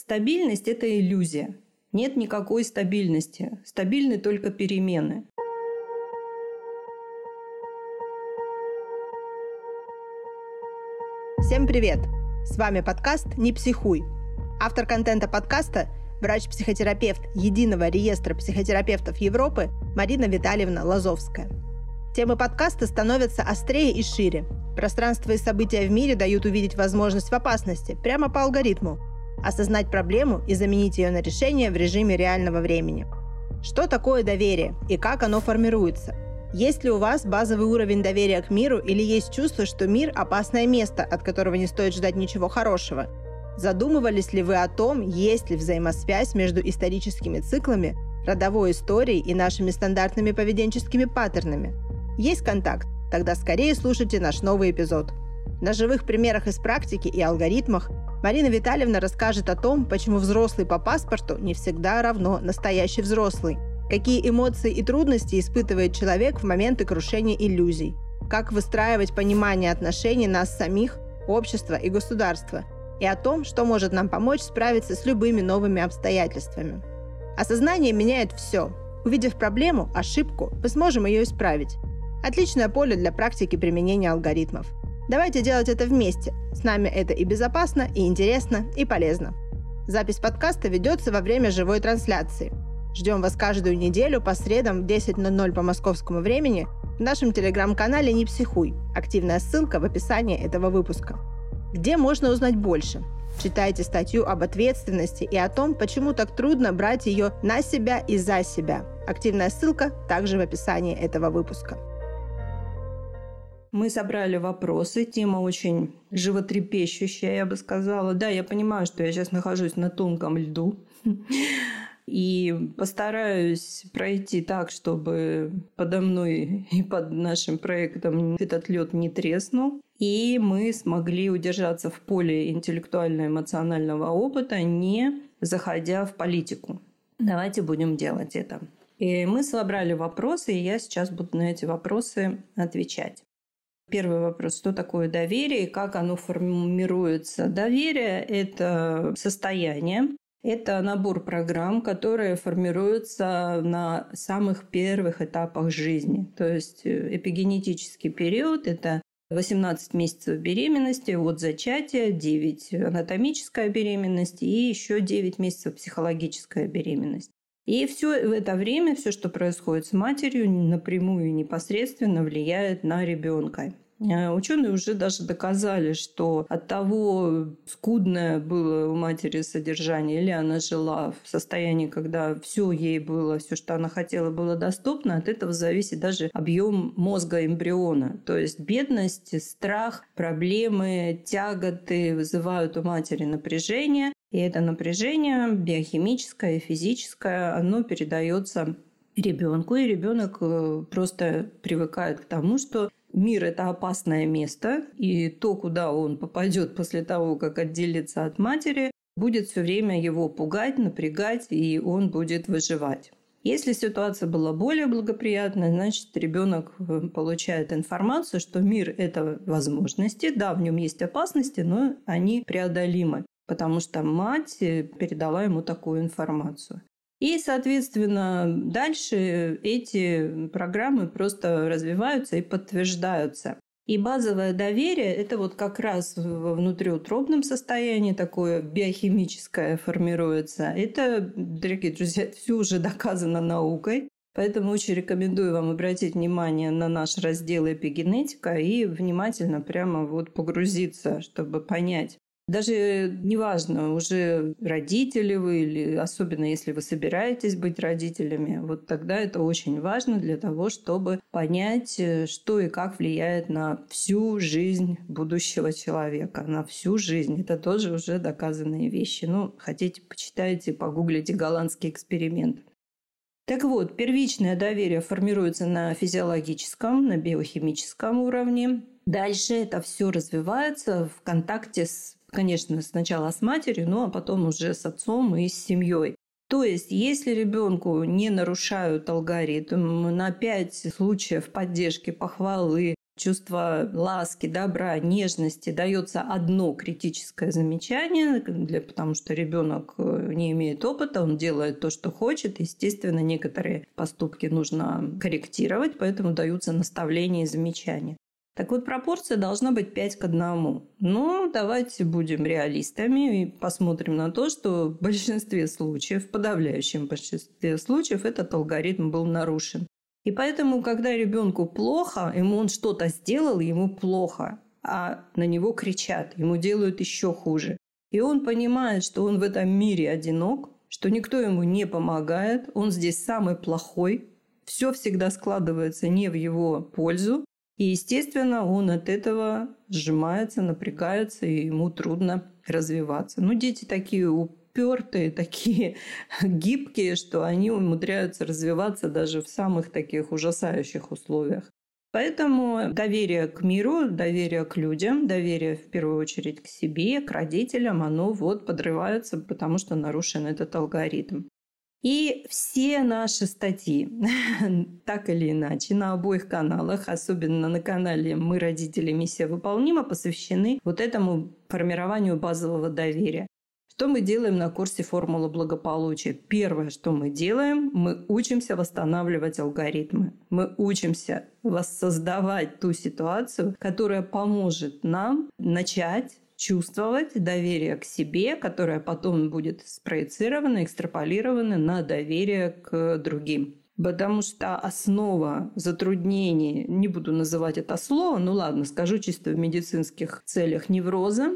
стабильность – это иллюзия. Нет никакой стабильности. Стабильны только перемены. Всем привет! С вами подкаст «Не психуй». Автор контента подкаста – врач-психотерапевт Единого реестра психотерапевтов Европы Марина Витальевна Лазовская. Темы подкаста становятся острее и шире. Пространство и события в мире дают увидеть возможность в опасности прямо по алгоритму, осознать проблему и заменить ее на решение в режиме реального времени. Что такое доверие и как оно формируется – есть ли у вас базовый уровень доверия к миру или есть чувство, что мир – опасное место, от которого не стоит ждать ничего хорошего? Задумывались ли вы о том, есть ли взаимосвязь между историческими циклами, родовой историей и нашими стандартными поведенческими паттернами? Есть контакт? Тогда скорее слушайте наш новый эпизод. На живых примерах из практики и алгоритмах Марина Витальевна расскажет о том, почему взрослый по паспорту не всегда равно настоящий взрослый – Какие эмоции и трудности испытывает человек в моменты крушения иллюзий? Как выстраивать понимание отношений нас самих, общества и государства? И о том, что может нам помочь справиться с любыми новыми обстоятельствами. Осознание меняет все. Увидев проблему, ошибку, мы сможем ее исправить. Отличное поле для практики применения алгоритмов. Давайте делать это вместе. С нами это и безопасно, и интересно, и полезно. Запись подкаста ведется во время живой трансляции – Ждем вас каждую неделю по средам в 10.00 по московскому времени в нашем телеграм-канале «Не психуй». Активная ссылка в описании этого выпуска. Где можно узнать больше? Читайте статью об ответственности и о том, почему так трудно брать ее на себя и за себя. Активная ссылка также в описании этого выпуска. Мы собрали вопросы. Тема очень животрепещущая, я бы сказала. Да, я понимаю, что я сейчас нахожусь на тонком льду. И постараюсь пройти так, чтобы подо мной и под нашим проектом этот лед не треснул. И мы смогли удержаться в поле интеллектуально-эмоционального опыта, не заходя в политику. Давайте будем делать это. И мы собрали вопросы, и я сейчас буду на эти вопросы отвечать. Первый вопрос, что такое доверие и как оно формируется. Доверие – это состояние, это набор программ, которые формируются на самых первых этапах жизни. То есть э, эпигенетический период – это 18 месяцев беременности от зачатия, 9 анатомическая беременность и еще 9 месяцев психологическая беременность. И все в это время, все, что происходит с матерью, напрямую и непосредственно влияет на ребенка. Э, ученые уже даже доказали, что от того, скудное было у матери содержание, или она жила в состоянии, когда все ей было, все, что она хотела, было доступно, от этого зависит даже объем мозга эмбриона. То есть бедность, страх, проблемы, тяготы вызывают у матери напряжение, и это напряжение биохимическое физическое, оно передается ребенку, и ребенок э, просто привыкает к тому, что Мир – это опасное место, и то, куда он попадет после того, как отделится от матери, будет все время его пугать, напрягать, и он будет выживать. Если ситуация была более благоприятная, значит, ребенок э, получает информацию, что мир – это возможности. Да, в нем есть опасности, но они преодолимы, потому что мать э, передала ему такую информацию. И, соответственно, дальше эти программы просто развиваются и подтверждаются. И базовое доверие – это вот как раз во внутриутробном состоянии такое биохимическое формируется. Это, дорогие друзья, все уже доказано наукой. Поэтому очень рекомендую вам обратить внимание на наш раздел эпигенетика и внимательно прямо вот погрузиться, чтобы понять, даже неважно, уже родители вы или особенно если вы собираетесь быть родителями, вот тогда это очень важно для того, чтобы понять, э, что и как влияет на всю жизнь будущего человека, на всю жизнь. Это тоже уже доказанные вещи. Ну, хотите, почитайте, погуглите голландский эксперимент. Так вот, первичное доверие формируется на физиологическом, на биохимическом уровне. Дальше это все развивается в контакте с конечно, сначала с матерью, ну а потом уже с отцом и с семьей. То есть, если ребенку не нарушают алгоритм на 5 случаев поддержки, похвалы, чувство ласки, добра, нежности дается одно критическое замечание, для, потому что ребенок э, не имеет опыта, он делает то, что хочет. Естественно, некоторые поступки нужно корректировать, поэтому даются наставления и замечания. Так вот, пропорция должна быть 5 к 1. Но давайте будем реалистами и посмотрим на то, что в большинстве случаев, в подавляющем большинстве случаев, этот алгоритм был нарушен. И поэтому, когда ребенку плохо, ему он что-то сделал, ему плохо, а на него кричат, ему делают еще хуже. И он понимает, что он в этом мире одинок, что никто ему не помогает, он здесь самый плохой, все всегда складывается не в его пользу, и, естественно, он от этого сжимается, напрягается, и ему трудно развиваться. Ну, дети такие упертые, такие гибкие, что они умудряются развиваться даже в самых таких ужасающих условиях. Поэтому доверие к миру, доверие к людям, доверие в первую очередь к себе, к родителям, оно вот подрывается, потому что нарушен этот алгоритм. И все наши статьи, так или иначе, на обоих каналах, особенно на канале «Мы, родители, миссия выполнима», посвящены вот этому формированию базового доверия. Что мы делаем на курсе «Формула благополучия»? Первое, что мы делаем, мы учимся восстанавливать алгоритмы. Мы учимся воссоздавать ту ситуацию, которая поможет нам начать чувствовать доверие к себе, которое потом будет спроецировано, экстраполировано на доверие к другим. Потому что основа затруднений, не буду называть это слово, ну ладно, скажу чисто в медицинских целях невроза,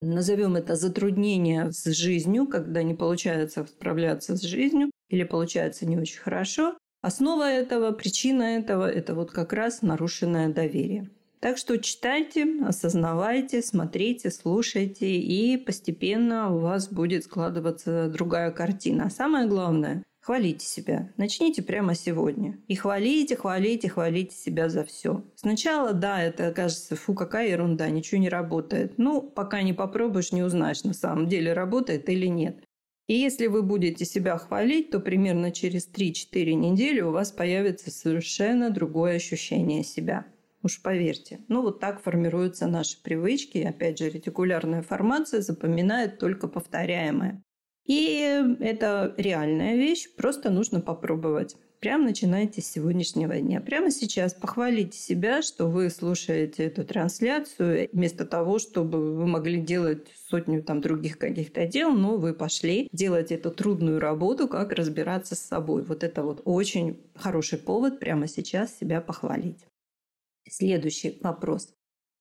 назовем это затруднение с жизнью, когда не получается справляться с жизнью или получается не очень хорошо. Основа этого, причина этого – это вот как раз нарушенное доверие. Так что читайте, осознавайте, смотрите, слушайте, и постепенно у вас будет складываться другая картина. А самое главное – хвалите себя. Начните прямо сегодня. И хвалите, хвалите, хвалите себя за все. Сначала, да, это кажется, фу, какая ерунда, ничего не работает. Ну, пока не попробуешь, не узнаешь, на самом деле работает или нет. И если вы будете себя хвалить, то примерно через 3-4 недели у вас появится совершенно другое ощущение себя. Уж поверьте. Ну, вот так формируются наши привычки. Опять же, ретикулярная формация запоминает только повторяемое. И это реальная вещь, просто нужно попробовать. Прямо начинайте с сегодняшнего дня. Прямо сейчас похвалите себя, что вы слушаете эту трансляцию, вместо того, чтобы вы могли делать сотню там других каких-то дел, но вы пошли делать эту трудную работу, как разбираться с собой. Вот это вот очень хороший повод прямо сейчас себя похвалить. Следующий вопрос.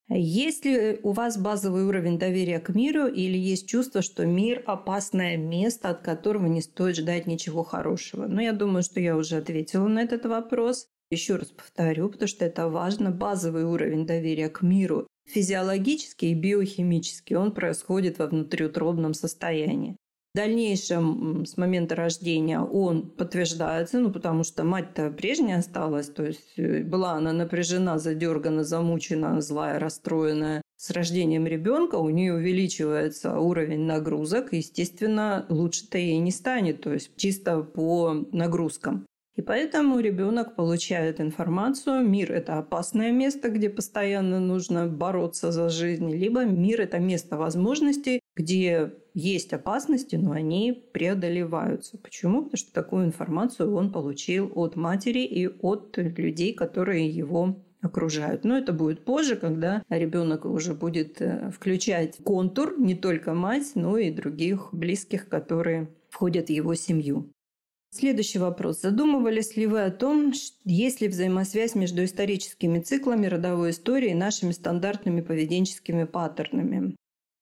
Есть ли у вас базовый уровень доверия к миру или есть чувство, что мир – опасное место, от которого не стоит ждать ничего хорошего? Ну, я думаю, что я уже ответила на этот вопрос. Еще раз повторю, потому что это важно. Базовый уровень доверия к миру физиологический и биохимический, он происходит во внутриутробном состоянии дальнейшем с момента рождения он подтверждается, ну, потому что мать-то прежняя осталась, то есть э, была она напряжена, задергана, замучена, злая, расстроенная. С рождением ребенка у нее увеличивается уровень нагрузок, естественно, лучше-то ей не станет, то есть чисто по нагрузкам. И поэтому ребенок получает информацию, мир – это опасное место, где постоянно нужно бороться за жизнь, либо мир – это место возможностей, где есть опасности, но они преодолеваются. Почему? Потому что такую информацию он получил от матери и от людей, которые его окружают. Но это будет позже, когда ребенок уже будет э, включать контур не только мать, но и других близких, которые входят в его семью. Следующий вопрос. Задумывались ли вы о том, есть ли взаимосвязь между историческими циклами родовой истории и нашими стандартными поведенческими паттернами?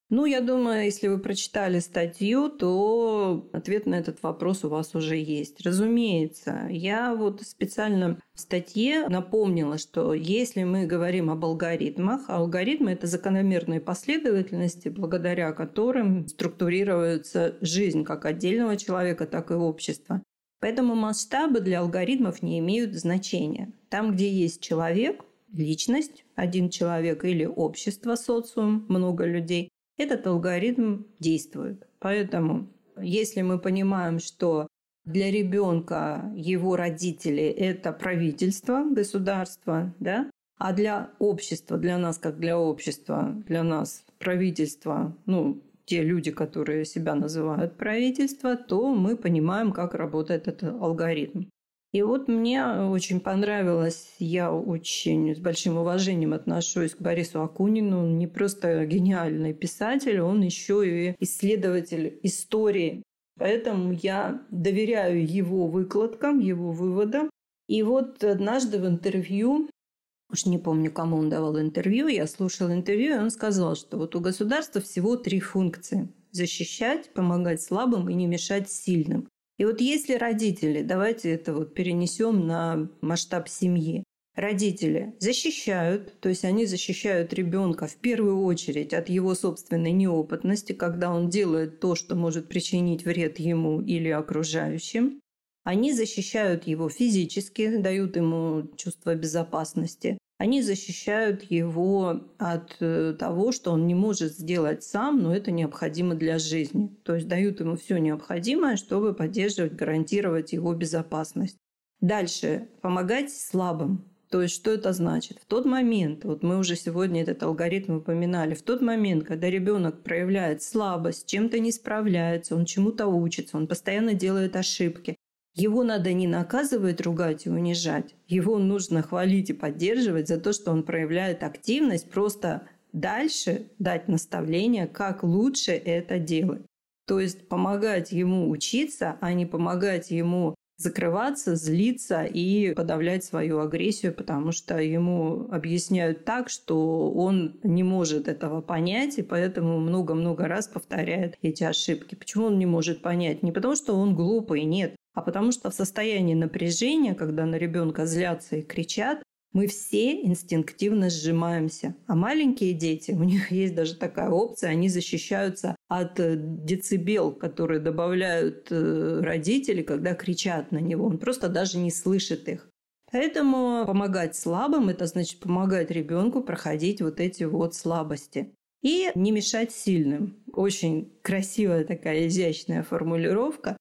Ну, я думаю, если вы прочитали статью, то ответ на этот вопрос у вас уже есть. Разумеется, я вот специально в статье напомнила, что если мы говорим об алгоритмах, а алгоритмы – это закономерные последовательности, благодаря которым структурируется жизнь как отдельного человека, так и общества. Поэтому масштабы для алгоритмов не имеют значения. Там, где есть человек, личность, один человек или общество, социум, много людей, этот алгоритм действует. Поэтому, если мы понимаем, что для ребенка его родители это правительство, государство, да, А для общества, для нас как для общества, для нас правительства, ну, те люди, которые себя называют правительство, то мы понимаем, как работает этот алгоритм. И вот мне очень понравилось, я очень с большим уважением отношусь к Борису Акунину. Он не просто гениальный писатель, он еще и исследователь истории. Поэтому я доверяю его выкладкам, его выводам. И вот однажды в интервью уж не помню, кому он давал интервью, я слушала интервью, и он сказал, что вот у государства всего три функции – защищать, помогать слабым и не мешать сильным. И вот если родители, давайте это вот перенесем на масштаб семьи, родители защищают, то есть они защищают ребенка в первую очередь от его собственной неопытности, когда он делает то, что может причинить вред ему или окружающим. Они защищают его физически, дают ему чувство безопасности. Они защищают его от э, того, что он не может сделать сам, но это необходимо для жизни. То есть дают ему все необходимое, чтобы поддерживать, гарантировать его безопасность. Дальше. Помогать слабым. То есть что это значит? В тот момент, вот мы уже сегодня этот алгоритм упоминали, в тот момент, когда ребенок проявляет слабость, чем-то не справляется, он чему-то учится, он постоянно делает ошибки, его надо не наказывать, ругать и унижать. Его нужно хвалить и поддерживать за то, что он проявляет активность, просто дальше дать наставление, как лучше это делать. То есть помогать ему учиться, а не помогать ему закрываться, злиться и подавлять свою агрессию, потому что ему объясняют так, что он не может этого понять, и поэтому много-много раз повторяет эти ошибки. Почему он не может понять? Не потому, что он глупый, нет а потому что в состоянии напряжения, когда на ребенка злятся и кричат, мы все инстинктивно сжимаемся. А маленькие дети, у них есть даже такая опция, они защищаются от э, децибел, которые добавляют э, родители, когда кричат на него. Он просто даже не слышит их. Поэтому помогать слабым – это значит помогать ребенку проходить вот эти вот слабости. И не мешать сильным. Очень красивая такая изящная формулировка.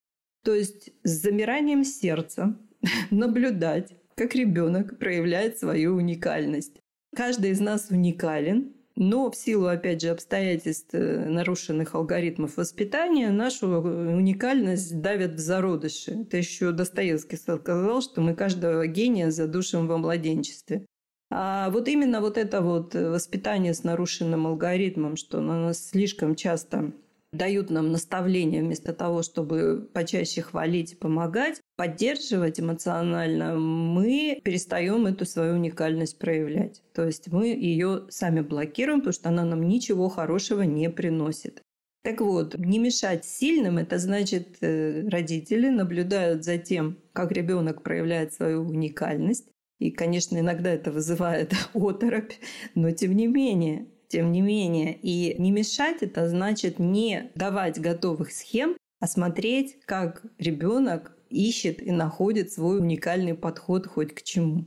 То есть с замиранием сердца наблюдать, как ребенок проявляет свою уникальность. Каждый из нас уникален, но в силу, опять же, обстоятельств э, нарушенных алгоритмов воспитания нашу уникальность давят в зародыши. Это еще Достоевский сказал, что мы каждого гения задушим во младенчестве. А вот именно вот это вот воспитание с нарушенным алгоритмом, что на нас слишком часто дают нам наставления вместо того, чтобы почаще хвалить и помогать, поддерживать эмоционально, мы перестаем эту свою уникальность проявлять. То есть мы ее сами блокируем, потому что она нам ничего хорошего не приносит. Так вот, не мешать сильным, это значит, э, родители наблюдают за тем, как ребенок проявляет свою уникальность. И, конечно, иногда это вызывает оторопь, но тем не менее, тем не менее. И не мешать это значит не давать готовых схем, а смотреть, как ребенок ищет и находит свой уникальный подход хоть к чему.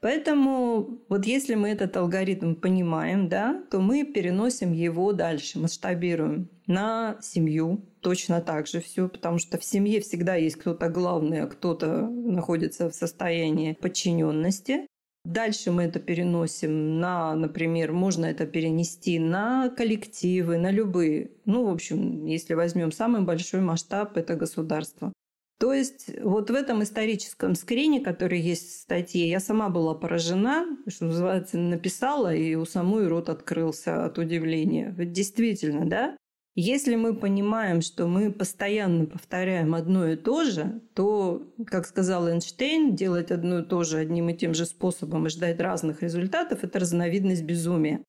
Поэтому вот если мы этот алгоритм понимаем, да, то мы переносим его дальше, масштабируем на семью. Точно так же все, потому что в семье всегда есть кто-то главный, а кто-то находится в состоянии подчиненности. Дальше мы это переносим на, например, можно это перенести на коллективы, на любые. Ну, в общем, если возьмем самый большой масштаб, это государство. То есть вот в этом историческом скрине, который есть в статье, я сама была поражена, что называется, написала, и у самой рот открылся от удивления. Действительно, да, если мы понимаем, что мы постоянно повторяем одно и то же, то, как сказал Эйнштейн, делать одно и то же одним и тем же способом и ждать разных результатов – это разновидность безумия.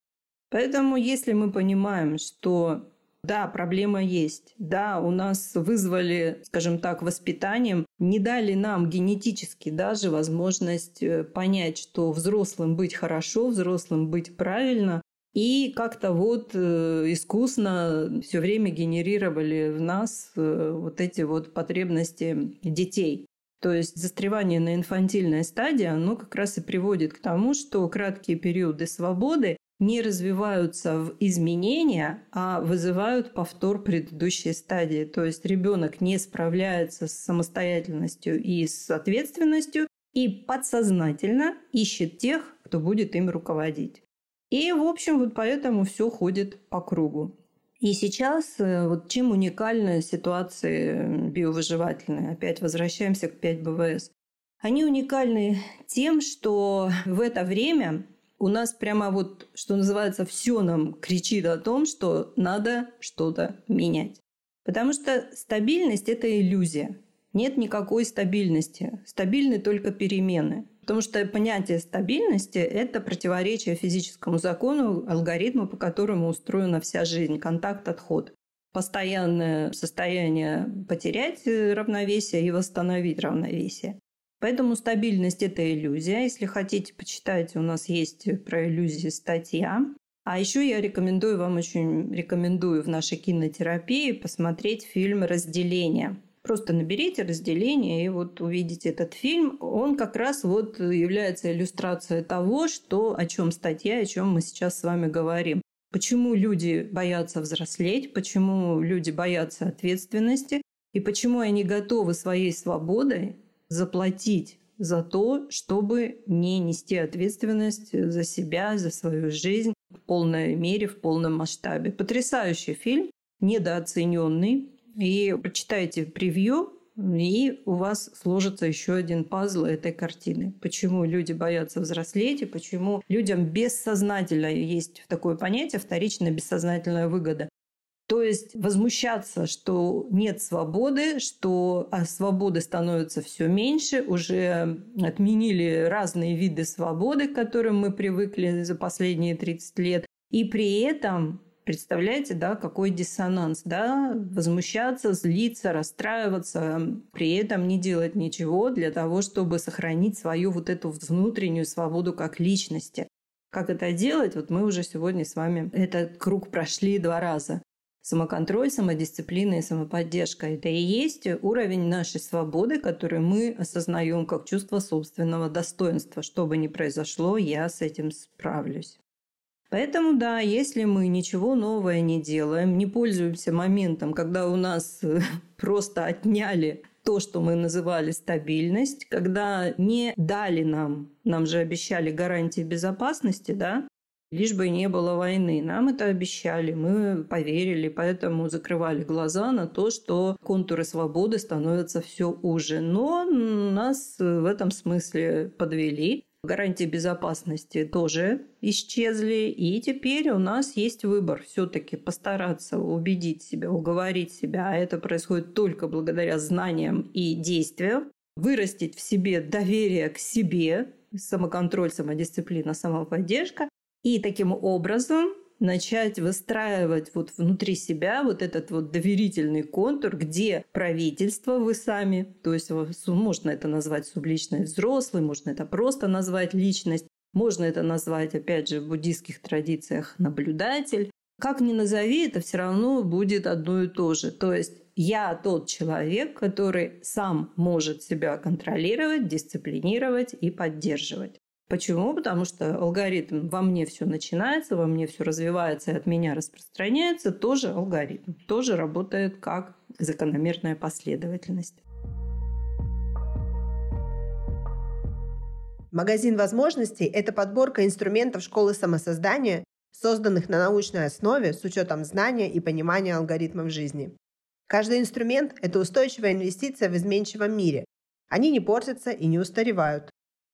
Поэтому, если мы понимаем, что да, проблема есть. Да, у нас вызвали, скажем так, воспитанием, не дали нам генетически даже возможность э, понять, что взрослым быть хорошо, взрослым быть правильно, и как-то вот э, искусно все время генерировали в нас э, вот эти вот потребности детей. То есть застревание на инфантильной стадии, оно как раз и приводит к тому, что краткие периоды свободы не развиваются в изменения, а вызывают повтор предыдущей стадии. То есть ребенок не справляется с самостоятельностью и с ответственностью, и подсознательно ищет тех, кто будет им руководить. И, в общем, вот поэтому все ходит по кругу. И сейчас э, вот чем уникальна ситуация биовыживательная? Опять возвращаемся к 5 БВС. Они уникальны тем, что в это время у нас прямо вот, что называется, все нам кричит о том, что надо что-то менять. Потому что стабильность – это иллюзия. Нет никакой стабильности. Стабильны только перемены. Потому что понятие стабильности – это противоречие физическому закону, алгоритму, по которому устроена вся жизнь, контакт-отход. Постоянное состояние потерять равновесие и восстановить равновесие. Поэтому стабильность – это иллюзия. Если хотите, почитайте, у нас есть про иллюзии статья. А еще я рекомендую вам, очень рекомендую в нашей кинотерапии посмотреть фильм «Разделение». Просто наберите разделение и вот увидите этот фильм. Он как раз вот является иллюстрацией того, что, о чем статья, о чем мы сейчас с вами говорим. Почему люди боятся взрослеть, почему люди боятся ответственности и почему они готовы своей свободой заплатить за то, чтобы не нести ответственность за себя, за свою жизнь в полной мере, в полном масштабе. Потрясающий фильм, недооцененный. И прочитайте превью, и у вас сложится еще один пазл этой картины. Почему люди боятся взрослеть и почему людям бессознательно есть такое понятие вторичная бессознательная выгода. То есть возмущаться, что нет свободы, что а свободы становится все меньше, уже отменили разные виды свободы, к которым мы привыкли за последние 30 лет. И при этом Представляете, да, какой диссонанс, да, возмущаться, злиться, расстраиваться, при этом не делать ничего для того, чтобы сохранить свою вот эту внутреннюю свободу как личности. Как это делать? Вот мы уже сегодня с вами этот круг прошли два раза самоконтроль, самодисциплина и самоподдержка. Это и есть уровень нашей свободы, который мы осознаем как чувство собственного достоинства. Что бы ни произошло, я с этим справлюсь. Поэтому да, если мы ничего нового не делаем, не пользуемся моментом, когда у нас просто отняли то, что мы называли стабильность, когда не дали нам, нам же обещали гарантии безопасности, да, лишь бы не было войны. Нам это обещали, мы поверили, поэтому закрывали глаза на то, что контуры свободы становятся все уже. Но нас в этом смысле подвели. Гарантии безопасности тоже исчезли, и теперь у нас есть выбор все-таки постараться убедить себя, уговорить себя, а это происходит только благодаря знаниям и действиям, вырастить в себе доверие к себе, самоконтроль, самодисциплина, самоподдержка, и таким образом начать выстраивать вот внутри себя вот этот вот доверительный контур, где правительство вы сами, то есть можно это назвать субличной взрослый, можно это просто назвать личность, можно это назвать, опять же, в буддийских традициях наблюдатель. Как ни назови, это все равно будет одно и то же. То есть я тот человек, который сам может себя контролировать, дисциплинировать и поддерживать. Почему? Потому что алгоритм во мне все начинается, во мне все развивается и от меня распространяется, тоже алгоритм, тоже работает как закономерная последовательность. Магазин возможностей – это подборка инструментов школы самосоздания, созданных на научной основе с учетом знания и понимания алгоритмов жизни. Каждый инструмент – это устойчивая инвестиция в изменчивом мире. Они не портятся и не устаревают.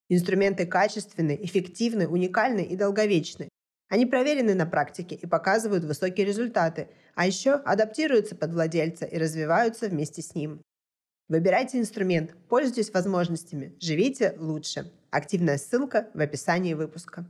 Инструменты качественны, эффективны, уникальны и долговечны. Они проверены на практике и показывают высокие результаты, а еще адаптируются под владельца и развиваются вместе с ним. Выбирайте инструмент, пользуйтесь возможностями, живите лучше. Активная ссылка в описании выпуска.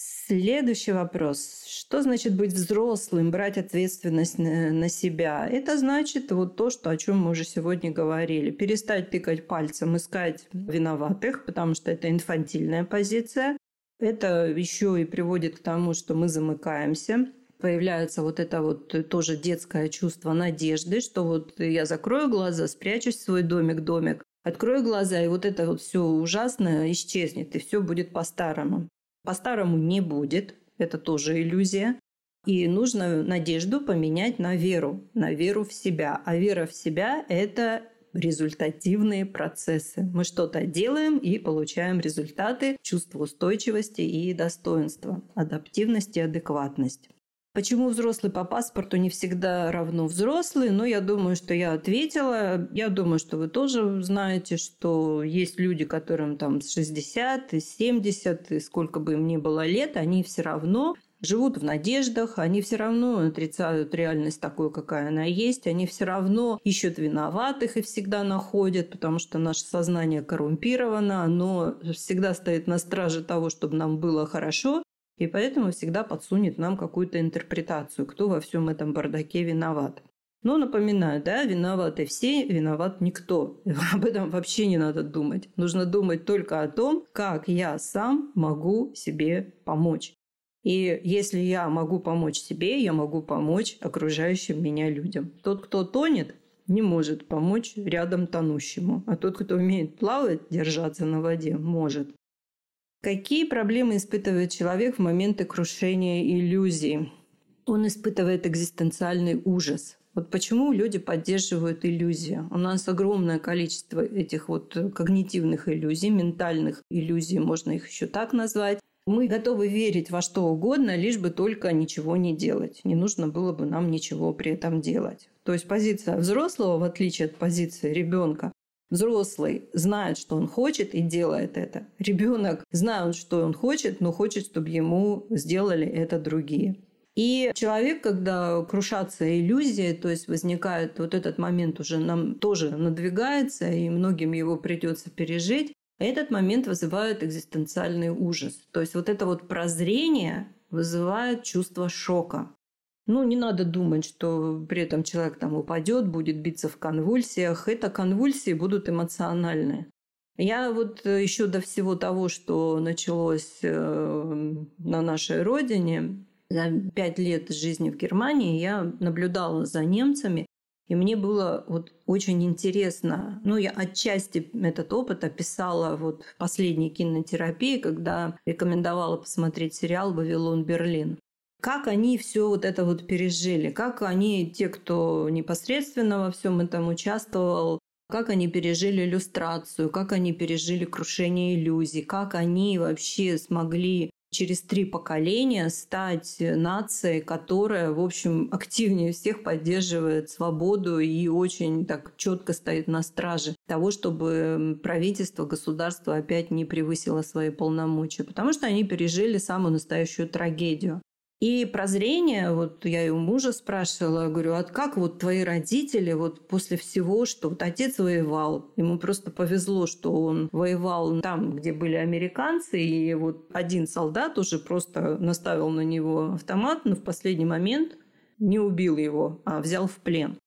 Следующий вопрос. Что значит быть взрослым, брать ответственность на, себя? Это значит вот то, что, о чем мы уже сегодня говорили. Перестать тыкать пальцем, искать виноватых, потому что это инфантильная позиция. Это еще и приводит к тому, что мы замыкаемся. Появляется вот это вот тоже детское чувство надежды, что вот я закрою глаза, спрячусь в свой домик-домик, открою глаза, и вот это вот все ужасное исчезнет, и все будет по-старому. По-старому не будет, это тоже иллюзия. И нужно надежду поменять на веру, на веру в себя. А вера в себя – это результативные процессы. Мы что-то делаем и получаем результаты, чувство устойчивости и достоинства, адаптивность и адекватность. Почему взрослый по паспорту не всегда равно взрослый? Но я думаю, что я ответила. Я думаю, что вы тоже знаете, что есть люди, которым там 60 и 70, и сколько бы им ни было лет, они все равно живут в надеждах, они все равно отрицают реальность такой, какая она есть, они все равно ищут виноватых и всегда находят, потому что наше сознание коррумпировано, оно всегда стоит на страже того, чтобы нам было хорошо, и поэтому всегда подсунет нам какую-то интерпретацию, кто во всем этом бардаке виноват. Но напоминаю, да, виноваты все, виноват никто. Об этом вообще не надо думать. Нужно думать только о том, как я сам могу себе помочь. И если я могу помочь себе, я могу помочь окружающим меня людям. Тот, кто тонет, не может помочь рядом тонущему. А тот, кто умеет плавать, держаться на воде, может. Какие проблемы испытывает человек в моменты крушения иллюзий? Он испытывает экзистенциальный ужас. Вот почему люди поддерживают иллюзии? У нас огромное количество этих вот когнитивных иллюзий, ментальных иллюзий, можно их еще так назвать. Мы готовы верить во что угодно, лишь бы только ничего не делать. Не нужно было бы нам ничего при этом делать. То есть позиция взрослого, в отличие от позиции ребенка, Взрослый знает, что он хочет и делает это. Ребенок знает, что он хочет, но хочет, чтобы ему сделали это другие. И человек, когда крушатся иллюзии, то есть возникает вот этот момент уже нам тоже надвигается, и многим его придется пережить, этот момент вызывает экзистенциальный ужас. То есть вот это вот прозрение вызывает чувство шока. Ну, не надо думать, что при этом человек там упадет, будет биться в конвульсиях. Это конвульсии будут эмоциональные. Я вот э, еще до всего того, что началось э, на нашей родине, за пять лет жизни в Германии я наблюдала за немцами, и мне было вот очень интересно. Ну, я отчасти этот опыт описала вот в последней кинотерапии, когда рекомендовала посмотреть сериал «Вавилон Берлин». Как они все вот это вот пережили, как они, те, кто непосредственно во всем этом участвовал, как они пережили иллюстрацию, как они пережили крушение иллюзий, как они вообще смогли через три поколения стать нацией, которая, в общем, активнее всех поддерживает свободу и очень так четко стоит на страже того, чтобы правительство, государство опять не превысило свои полномочия, потому что они пережили самую настоящую трагедию. И прозрение, вот я и у мужа спрашивала, говорю, а как вот твои родители вот после всего, что вот отец воевал, ему просто повезло, что он воевал там, где были американцы, и вот один солдат уже просто наставил на него автомат, но в последний момент не убил его, а взял в плен.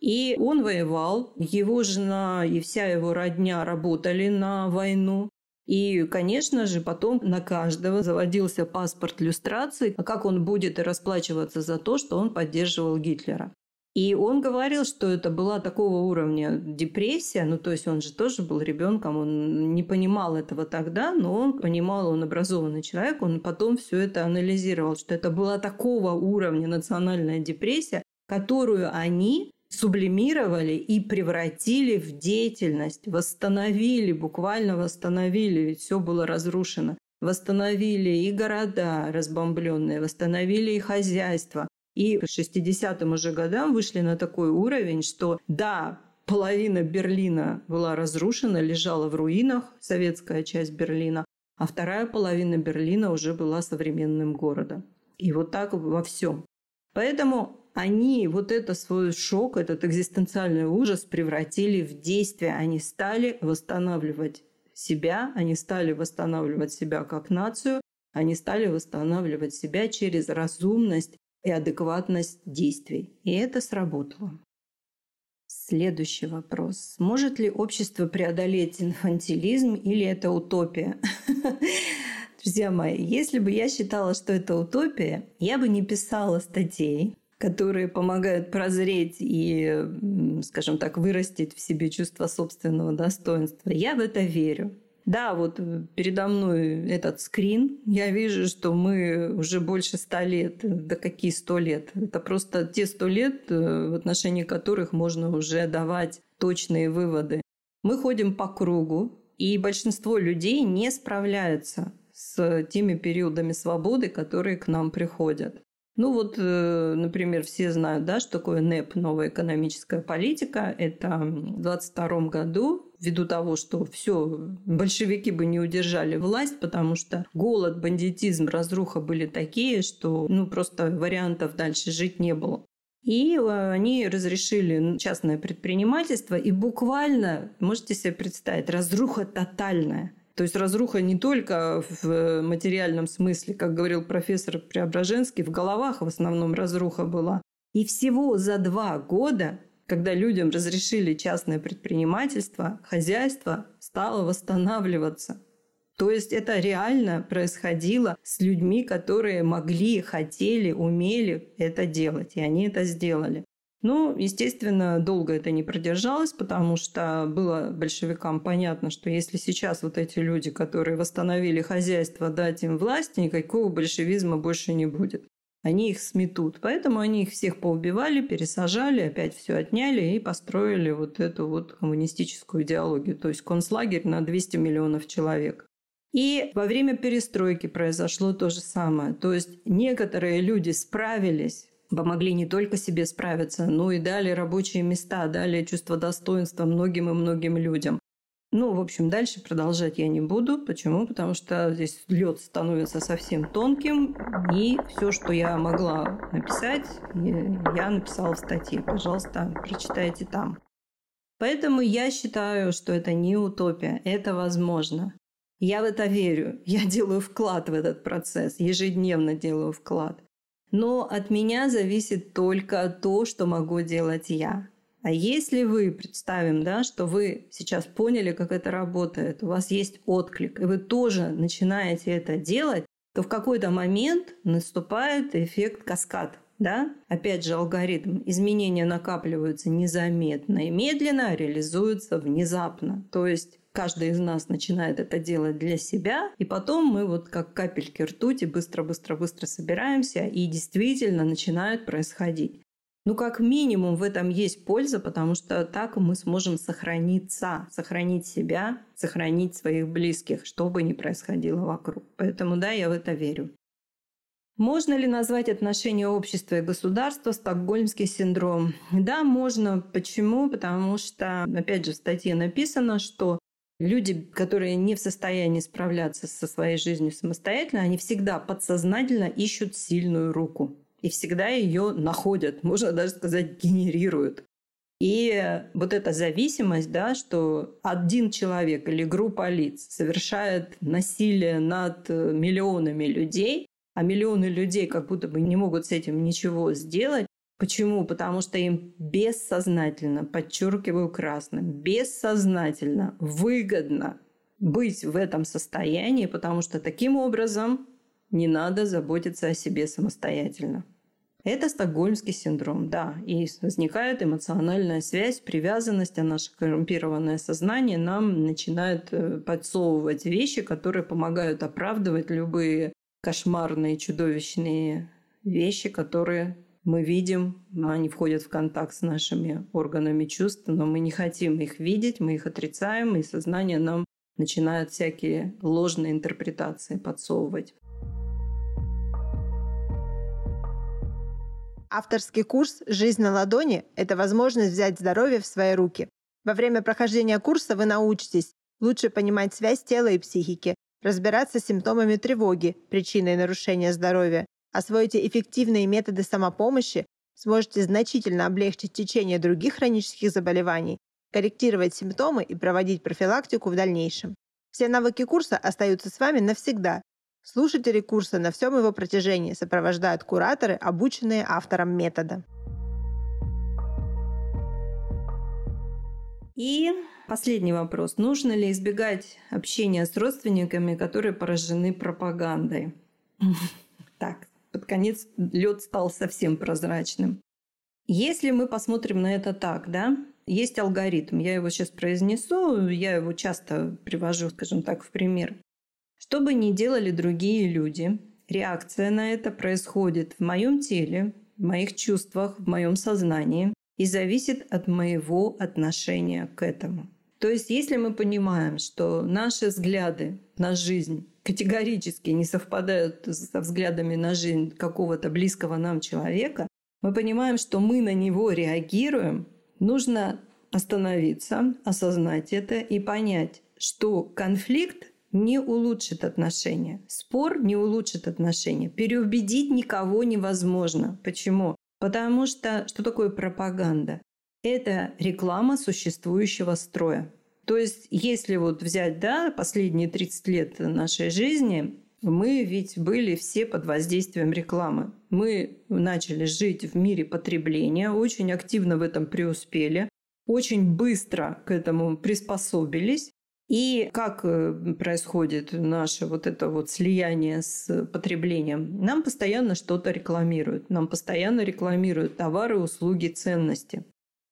И он воевал, его жена и вся его родня работали на войну. И, конечно же, потом на каждого заводился паспорт люстрации, а как он будет расплачиваться за то, что он поддерживал Гитлера. И он говорил, что это была такого уровня депрессия, ну то есть он же тоже был ребенком, он не понимал этого тогда, но он понимал, он образованный человек, он потом все это анализировал, что это была такого уровня национальная депрессия, которую они сублимировали и превратили в деятельность, восстановили, буквально восстановили, ведь все было разрушено. Восстановили и города разбомбленные, восстановили и хозяйство. И к 60-м уже годам вышли на такой уровень, что да, половина Берлина была разрушена, лежала в руинах, советская часть Берлина, а вторая половина Берлина уже была современным городом. И вот так во всем. Поэтому они вот это свой шок, этот экзистенциальный ужас превратили в действие. Они стали восстанавливать себя, они стали восстанавливать себя как нацию, они стали восстанавливать себя через разумность и адекватность действий. И это сработало. Следующий вопрос. Может ли общество преодолеть инфантилизм или это утопия? Друзья мои, если бы я считала, что это утопия, я бы не писала статей, которые помогают прозреть и, скажем так, вырастить в себе чувство собственного достоинства. Я в это верю. Да, вот передо мной этот скрин. Я вижу, что мы уже больше ста лет. Да какие сто лет? Это просто те сто лет, э, в отношении которых можно уже давать точные выводы. Мы ходим по кругу, и большинство людей не справляются с теми периодами свободы, которые к нам приходят. Ну вот, э, например, все знают, да, что такое НЭП, новая экономическая политика. Это в 22 году, ввиду того, что все, большевики бы не удержали власть, потому что голод, бандитизм, разруха были такие, что ну, просто вариантов дальше жить не было. И э, они разрешили частное предпринимательство, и буквально, можете себе представить, разруха тотальная. То есть разруха не только в материальном смысле, как говорил профессор Преображенский, в головах в основном разруха была. И всего за два года, когда людям разрешили частное предпринимательство, хозяйство стало восстанавливаться. То есть это реально происходило с людьми, которые могли, хотели, умели это делать, и они это сделали. Ну, естественно, долго это не продержалось, потому что было большевикам понятно, что если сейчас вот эти люди, которые восстановили хозяйство, дать им власть, никакого большевизма больше не будет. Они их сметут. Поэтому они их всех поубивали, пересажали, опять все отняли и построили вот эту вот коммунистическую идеологию. То есть концлагерь на 200 миллионов человек. И во время перестройки произошло то же самое. То есть некоторые люди справились помогли не только себе справиться, но и дали рабочие места, дали чувство достоинства многим и многим людям. Ну, в общем, дальше продолжать я не буду. Почему? Потому что здесь лед становится совсем тонким, и все, что я могла написать, я написала в статье. Пожалуйста, прочитайте там. Поэтому я считаю, что это не утопия, это возможно. Я в это верю. Я делаю вклад в этот процесс, ежедневно делаю вклад. Но от меня зависит только то, что могу делать я. А если вы, представим, да, что вы сейчас поняли, как это работает, у вас есть отклик, и вы тоже начинаете это делать, то в какой-то момент наступает эффект каскад. Да? Опять же, алгоритм. Изменения накапливаются незаметно и медленно, а реализуются внезапно. То есть каждый из нас начинает это делать для себя, и потом мы вот как капельки ртути быстро-быстро-быстро собираемся, и действительно начинает происходить. Ну, как минимум в этом есть польза, потому что так мы сможем сохраниться, сохранить себя, сохранить своих близких, что бы ни происходило вокруг. Поэтому да, я в это верю. Можно ли назвать отношения общества и государства стокгольмский синдром? Да, можно. Почему? Потому что, опять же, в статье написано, что Люди, которые не в состоянии справляться со своей жизнью самостоятельно, они всегда подсознательно ищут сильную руку. И всегда ее находят, можно даже сказать, генерируют. И вот эта зависимость, да, что один человек или группа лиц совершает насилие над миллионами людей, а миллионы людей как будто бы не могут с этим ничего сделать, Почему? Потому что им бессознательно, подчеркиваю красным, бессознательно выгодно быть в этом состоянии, потому что таким образом не надо заботиться о себе самостоятельно. Это стокгольмский синдром, да. И возникает эмоциональная связь, привязанность, а наше коррумпированное сознание нам начинает э, подсовывать вещи, которые помогают оправдывать любые кошмарные, чудовищные вещи, которые мы видим, они входят в контакт с нашими органами чувств, но мы не хотим их видеть, мы их отрицаем, и сознание нам начинает всякие ложные интерпретации подсовывать. Авторский курс «Жизнь на ладони» – это возможность взять здоровье в свои руки. Во время прохождения курса вы научитесь лучше понимать связь тела и психики, разбираться с симптомами тревоги, причиной нарушения здоровья, освоите эффективные методы самопомощи, сможете значительно облегчить течение других хронических заболеваний, корректировать симптомы и проводить профилактику в дальнейшем. Все навыки курса остаются с вами навсегда. Слушатели курса на всем его протяжении сопровождают кураторы, обученные автором метода. И последний вопрос. Нужно ли избегать общения с родственниками, которые поражены пропагандой? Так, под конец лед стал совсем прозрачным. Если мы посмотрим на это так, да, есть алгоритм. Я его сейчас произнесу, я его часто привожу, скажем так, в пример. Что бы ни делали другие люди, реакция на это происходит в моем теле, в моих чувствах, в моем сознании и зависит от моего отношения к этому. То есть, если мы понимаем, что наши взгляды на жизнь категорически не совпадают со взглядами на жизнь какого-то близкого нам человека, мы понимаем, что мы на него реагируем, нужно остановиться, осознать это и понять, что конфликт не улучшит отношения. Спор не улучшит отношения. Переубедить никого невозможно. Почему? Потому что что такое пропаганда? Это реклама существующего строя. То есть, если вот взять да, последние 30 лет нашей жизни, мы ведь были все под воздействием рекламы. Мы начали жить в мире потребления, очень активно в этом преуспели, очень быстро к этому приспособились. И как э, происходит наше вот это вот слияние с потреблением? Нам постоянно что-то рекламируют. Нам постоянно рекламируют товары, услуги, ценности.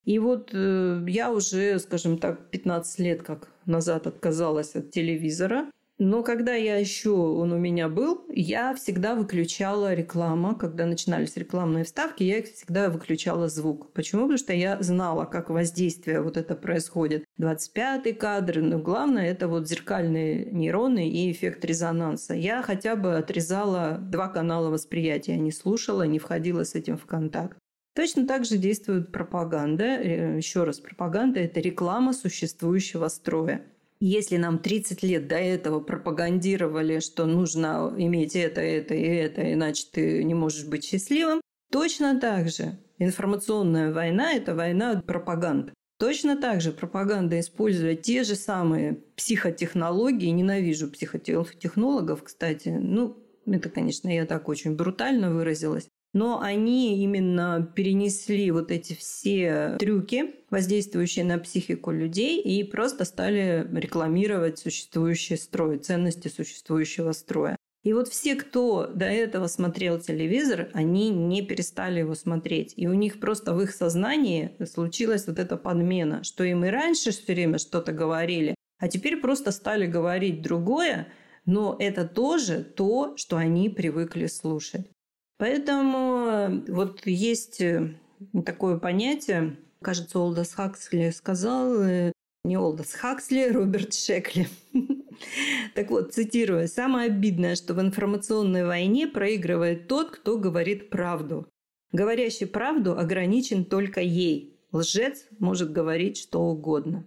И вот э, я уже, скажем так, 15 лет как назад отказалась от телевизора. Но когда я еще он у меня был, я всегда выключала рекламу. Когда начинались рекламные вставки, я всегда выключала звук. Почему? Потому что я знала, как воздействие вот это происходит. 25-й кадр, но главное это вот зеркальные нейроны и эффект резонанса. Я хотя бы отрезала два канала восприятия, не слушала, не входила с этим в контакт. Точно так же действует пропаганда. Э, еще раз, пропаганда – это реклама существующего строя. Если нам 30 лет до этого пропагандировали, что нужно иметь это, это и это, иначе ты не можешь быть счастливым, точно так же информационная война – это война пропаганд. Точно так же пропаганда использует те же самые психотехнологии. Ненавижу психотехнологов, кстати. Ну, это, конечно, я так очень брутально выразилась но они именно перенесли вот эти все трюки, воздействующие на психику людей, и просто стали рекламировать существующий строй, ценности существующего строя. И вот все, кто до этого смотрел телевизор, они не перестали его смотреть. И у них просто в их сознании случилась вот эта подмена, что им и раньше все время что-то говорили, а теперь просто стали говорить другое, но это тоже то, что они привыкли слушать. Поэтому э, вот есть э, такое понятие, кажется, Олдос Хаксли сказал, э, не Олдос Хаксли, Роберт Шекли. Так вот, цитирую, «Самое обидное, что в информационной войне проигрывает тот, кто говорит правду. Говорящий правду ограничен только ей. Лжец может говорить что угодно».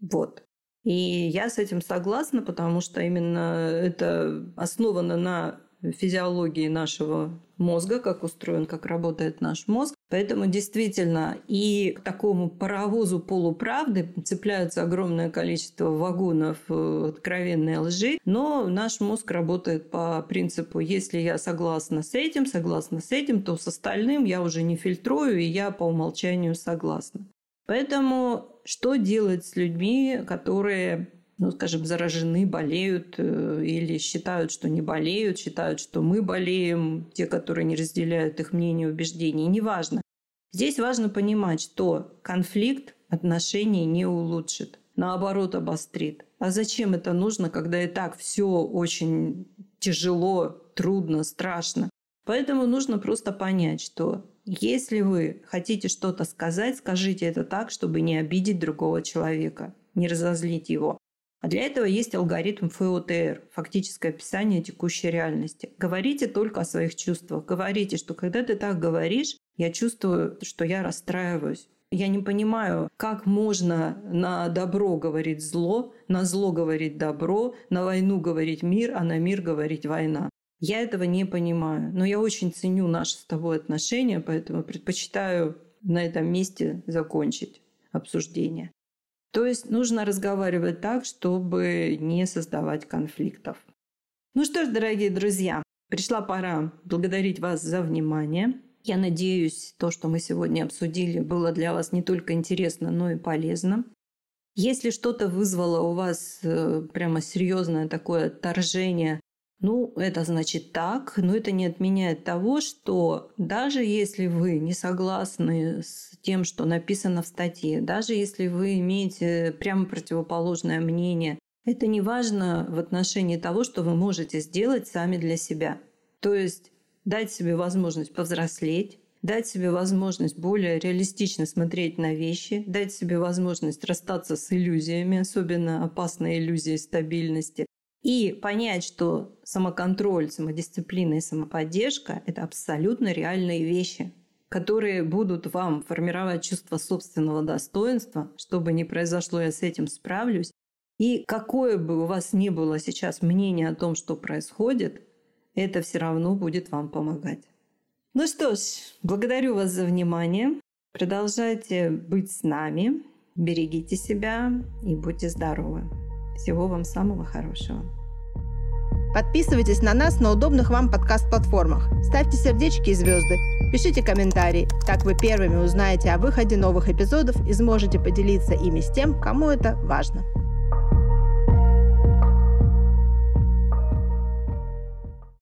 Вот. И я с этим согласна, потому что именно это основано на физиологии нашего мозга, как устроен, как работает наш мозг. Поэтому действительно и к такому паровозу полуправды цепляются огромное количество вагонов э, откровенной лжи, но наш мозг работает по принципу, если я согласна с этим, согласна с этим, то с остальным я уже не фильтрую, и я по умолчанию согласна. Поэтому что делать с людьми, которые ну, скажем, заражены, болеют э, или считают, что не болеют, считают, что мы болеем, те, которые не разделяют их мнение и убеждений. Неважно. Здесь важно понимать, что конфликт отношений не улучшит, наоборот обострит. А зачем это нужно, когда и так все очень тяжело, трудно, страшно? Поэтому нужно просто понять, что если вы хотите что-то сказать, скажите это так, чтобы не обидеть другого человека, не разозлить его. А для этого есть алгоритм ФОТР – фактическое описание текущей реальности. Говорите только о своих чувствах. Говорите, что когда ты так говоришь, я чувствую, что я расстраиваюсь. Я не понимаю, как можно на добро говорить зло, на зло говорить добро, на войну говорить мир, а на мир говорить война. Я этого не понимаю. Но я очень ценю наши с тобой отношения, поэтому предпочитаю на этом месте закончить обсуждение. То есть нужно разговаривать так, чтобы не создавать конфликтов. Ну что ж, дорогие друзья, пришла пора благодарить вас за внимание. Я надеюсь, то, что мы сегодня обсудили, было для вас не только интересно, но и полезно. Если что-то вызвало у вас э, прямо серьезное такое отторжение Ну, это значит так, но это не отменяет того, что даже если вы не согласны с тем, что написано в статье, даже если вы имеете прямо противоположное мнение, это не важно в отношении того, что вы можете сделать сами для себя. То есть дать себе возможность повзрослеть, дать себе возможность более реалистично смотреть на вещи, дать себе возможность расстаться с иллюзиями, особенно опасной иллюзией стабильности, и понять, что самоконтроль, самодисциплина и самоподдержка – это абсолютно реальные вещи, которые будут вам формировать чувство собственного достоинства, что бы ни произошло, я с этим справлюсь. И какое бы у вас ни было сейчас мнение о том, что происходит, это все равно будет вам помогать. Ну что ж, благодарю вас за внимание. Продолжайте быть с нами, берегите себя и будьте здоровы. Всего вам самого хорошего. Подписывайтесь на нас на удобных вам подкаст-платформах. Ставьте сердечки и звезды. Пишите комментарии. Так вы первыми узнаете о выходе новых эпизодов и сможете поделиться ими с тем, кому это важно.